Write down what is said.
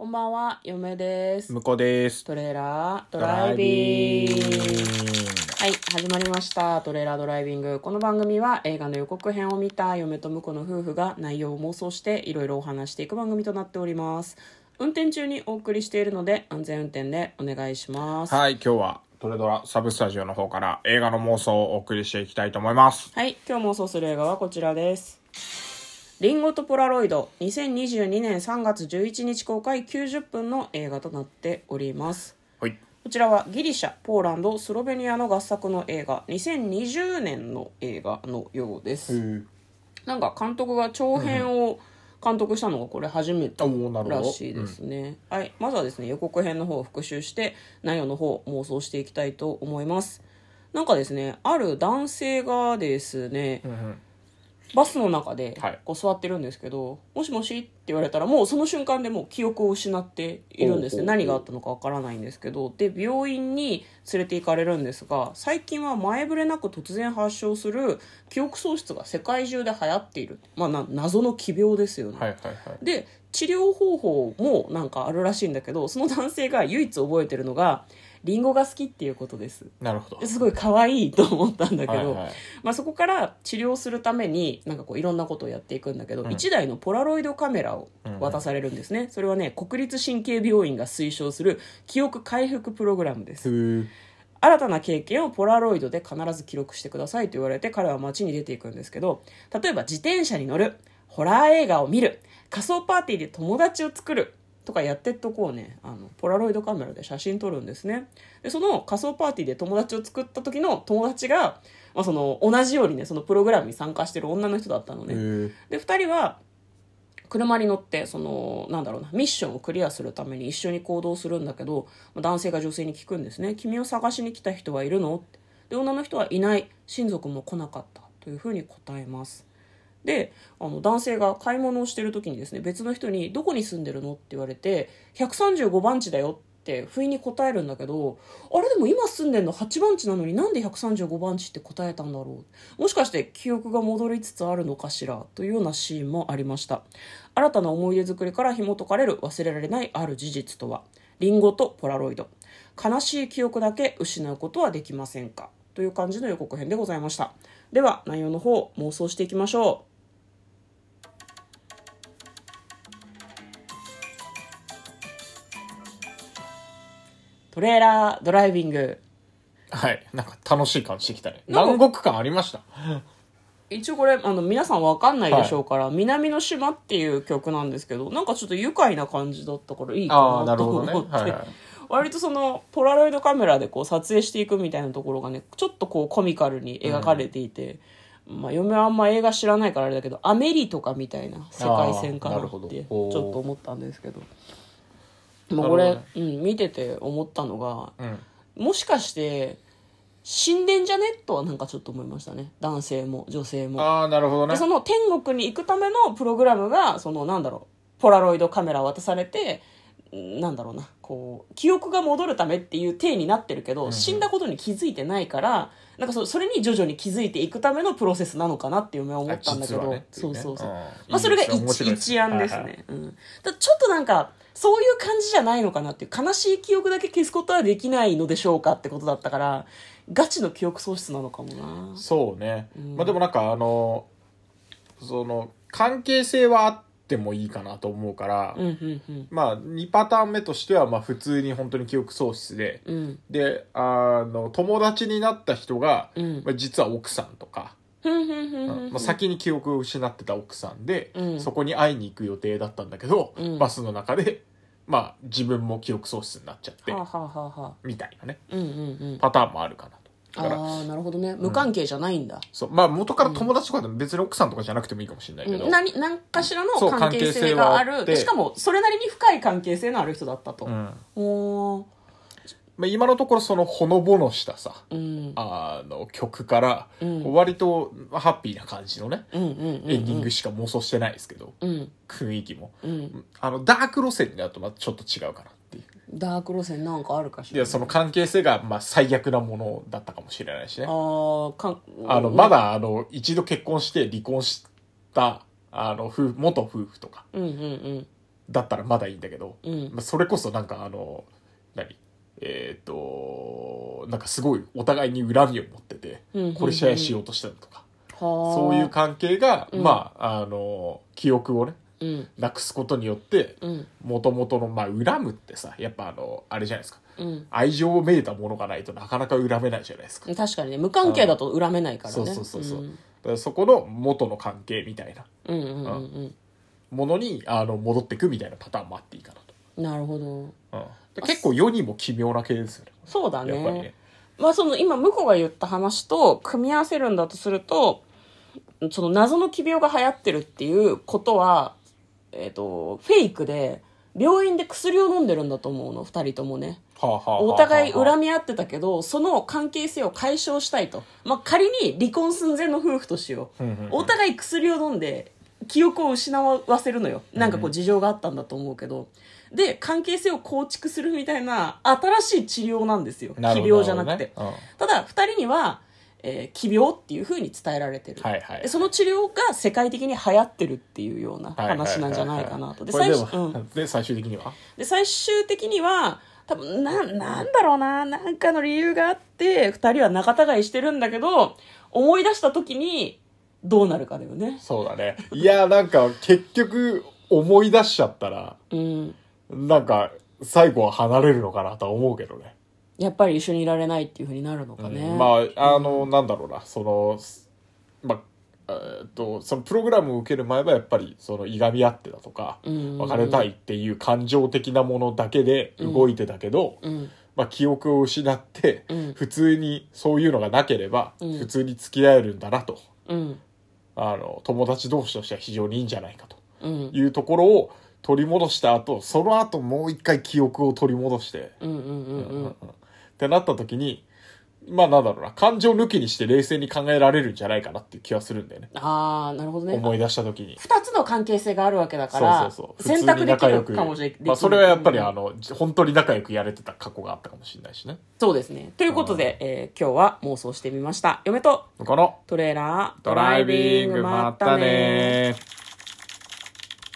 こんばんは、嫁です。向こうです。トレーラードライビング。はい、始まりました。トレーラードライビング。この番組は映画の予告編を見た嫁と婿の夫婦が内容を妄想していろいろお話していく番組となっております。運転中にお送りしているので安全運転でお願いします。はい、今日はトレドラサブスタジオの方から映画の妄想をお送りしていきたいと思います。はい、今日妄想する映画はこちらです。リンゴとポラロイド2022年3月11日公開90分の映画となっております。はい。こちらはギリシャ、ポーランド、スロベニアの合作の映画2020年の映画のようです。なんか監督が長編を監督したのがこれ初めてらしいですね。はい、まずはですね予告編の方を復習して内容の方を妄想していきたいと思います。なんかですねある男性がですね、バスの中ではいこう座ってるんですけど「もしもし?」って言われたらもうその瞬間でもう記憶を失っているんですねおうおうおう何があったのかわからないんですけどで病院に連れて行かれるんですが最近は前触れなく突然発症する記憶喪失が世界中で流行っている、まあ、な謎の奇病ですよね。はいはいはい。で治療方法もなんかあるらしいんだけどその男性が唯一覚えてるのがリンゴが好きっていうことです。なるほど。すごい可愛いと思ったんだけど、はいはい。まあ、そこから治療するためになんかこういろんなことをやっていくんだけど、1台のポラロイドカメラを渡されるんですね、それはね国立神経病院が推奨する記憶回復プログラムです。新たな経験をポラロイドで必ず記録してくださいと言われて彼は街に出ていくんですけど例えば自転車に乗るホラー映画を見る仮想パーティーで友達を作るとかやってっとこうね。あのポラロイドカメラで写真撮るんですね。でその仮想パーティーで友達を作った時の友達が、まあ、その同じようにねそのプログラムに参加してる女の人だったのね。で2人は車に乗ってそのなんだろうなミッションをクリアするために一緒に行動するんだけど男性が女性に聞くんですね「君を探しに来た人はいるの?」って。で女の人はいない親族も来なかったというふうに答えますであの男性が買い物をしてる時にですね別の人に「どこに住んでるの?」って言われて「135番地だよ」って不意に答えるんだけどあれ？でも今住んでるの？8番地なのになんで135番地って答えたんだろう？もしかして記憶が戻りつつあるのかしら？というようなシーンもありました。新たな思い出作りから紐解かれる忘れられないある事実とは？リンゴとポラロイド。悲しい記憶だけ失うことはできませんか？という感じの予告編でございました。では内容の方妄想していきましょう。トレーラードライビングはい。なんか楽しい感じしてきたね。南国感ありました？一応これあの皆さんわかんないでしょうから「南の島」っていう曲なんですけどなんかちょっと愉快な感じだったからいいかななと思って、ね。はいはい。割とそのポラロイドカメラでこう撮影していくみたいなところがねちょっとこうコミカルに描かれていて、まあ、嫁はあんま映画知らないからあれだけどアメリとかみたいな世界線かなってちょっと思ったんですけど。まあ、これ、うん、見てて思ったのがうん。もしかして死んでんじゃね？とはなんかちょっと思いましたね男性も女性も。ああ、なるほどねで。その天国に行くためのプログラムがそのなんだろうポラロイドカメラを渡されてんなんだろうな。こう記憶が戻るためっていう体になってるけど、死んだことに気づいてないからなんかそそれに徐々に気づいていくためのプロセスなのかなっていう夢は思ったんだけど、ねそうそうそう、うん。まあ、それが一一案ですね、はいはい。うん、だちょっとなんかそういう感じじゃないのかなっていう悲しい記憶だけ消すことはできないのでしょうかってことだったからガチの記憶喪失なのかもな。そうね。まあでもなんかあの、その、関係性はあってもいいかなと思うから、うんうんうん。まあ2パターン目としては、まあ普通に本当に記憶喪失で、うん。で、あの、友達になった人が、うん。まあ、実は奥さんとか、まあ、先に記憶を失ってた奥さんで、うん。そこに会いに行く予定だったんだけど、うん。バスの中で、まあ自分も記憶喪失になっちゃって、はあ、はあはあはあ、みたいなね、うんうんうん。パターンもあるかなと。だから、ああなるほどね。無関係じゃないんだ、そう、まあ元から友達とかでも別に奥さんとかじゃなくてもいいかもしれないけど、うん、何何かしらのそう関係性がある。関係性はあって。しかもそれなりに深い関係性のある人だったと、うん。おー。まあ、今のところそのほのぼのしたさ、うん。あの曲から、割とハッピーな感じのね、うんうんうんエンディングしか妄想してないですけど、うん。雰囲気も。うん。あの、ダーク路線になるとまたちょっと違うかな。ダーク路線なんかあるかしらいや、その関係性が、まあ、最悪なものだったかもしれないしね。あーかんあの、まだ、あの、一度結婚して離婚した、あの、夫元夫婦とかうんうんうん。だったらまだいいんだけど、うん。まあ、それこそなんかあの何？えっ、となんかすごいお互いに恨みを持ってて、うんうんうん。これシェアしようとしたのとか、はあ。そういう関係が、うん。まああの記憶をねうんなくすことによってうん。もともとのまあ恨むってさやっぱあのあれじゃないですか。うん。愛情をめいたものがないとなかなか恨めないじゃないですか。確かにね。無関係だと恨めないからね。そうそうそうそう、ん。だからそこの元の関係みたいな。うんうんうんうん。ものにあの戻ってくみたいなパターンもあっていいかなと、なるほど。うん。で結構世にも奇妙な系ですよ。ねそうだね。やっぱりね。まあその今向こうが言った話と組み合わせるんだとするとその謎の奇病が流行ってるっていうことはえっ、とフェイクで病院で薬を飲んでるんだと思うの二人ともね。お互い恨み合ってたけどその関係性を解消したいと、まあ、仮に離婚寸前の夫婦としよう。うんうんうんお互い薬を飲んで記憶を失わせるのよ。なんかこう事情があったんだと思うけど。で関係性を構築するみたいな新しい治療なんですよ。奇病じゃなくて、ね。うん。ただ二人には、えー奇病っていうふうに伝えられてる、はいはい。でその治療が世界的に流行ってるっていうような話なんじゃないかなと。で最初うん。も で最終的には？で最終的には多分ななんだろうななんかの理由があって二人は仲違いしてるんだけど思い出した時にどうなるかだよね。そうだね。いやなんか結局思い出しちゃったらうん。なんか最後は離れるのかなとは思うけどねやっぱり一緒にいられないっていうふうになるのかね、うん。まああの、なんだろうな。そのまあえーっとそのプログラムを受ける前はやっぱりそのいがみ合ってたとかうん。別れたいっていう感情的なものだけで動いてたけど、うん。まあ、記憶を失ってうん。普通にそういうのがなければうん。普通に付き合えるんだなと。うん。あの友達同士としては非常にいいんじゃないかと。うん。いうところを取り戻した後その後もう一回記憶を取り戻してうん。うんうんうんってなった時にまあなんだろうな感情抜きにして冷静に考えられるんじゃないかなっていう気はするんだよねああなるほどね思い出した時に。二つの関係性があるわけだかそうらそうそう。選択できるかもしれないまあ、それはやっぱりあの、本当に仲良くやれてた過去があったかもしれないしね。そうですねということで、えー今日は妄想してみました嫁とこの、トレーラードドライビング、まったねー。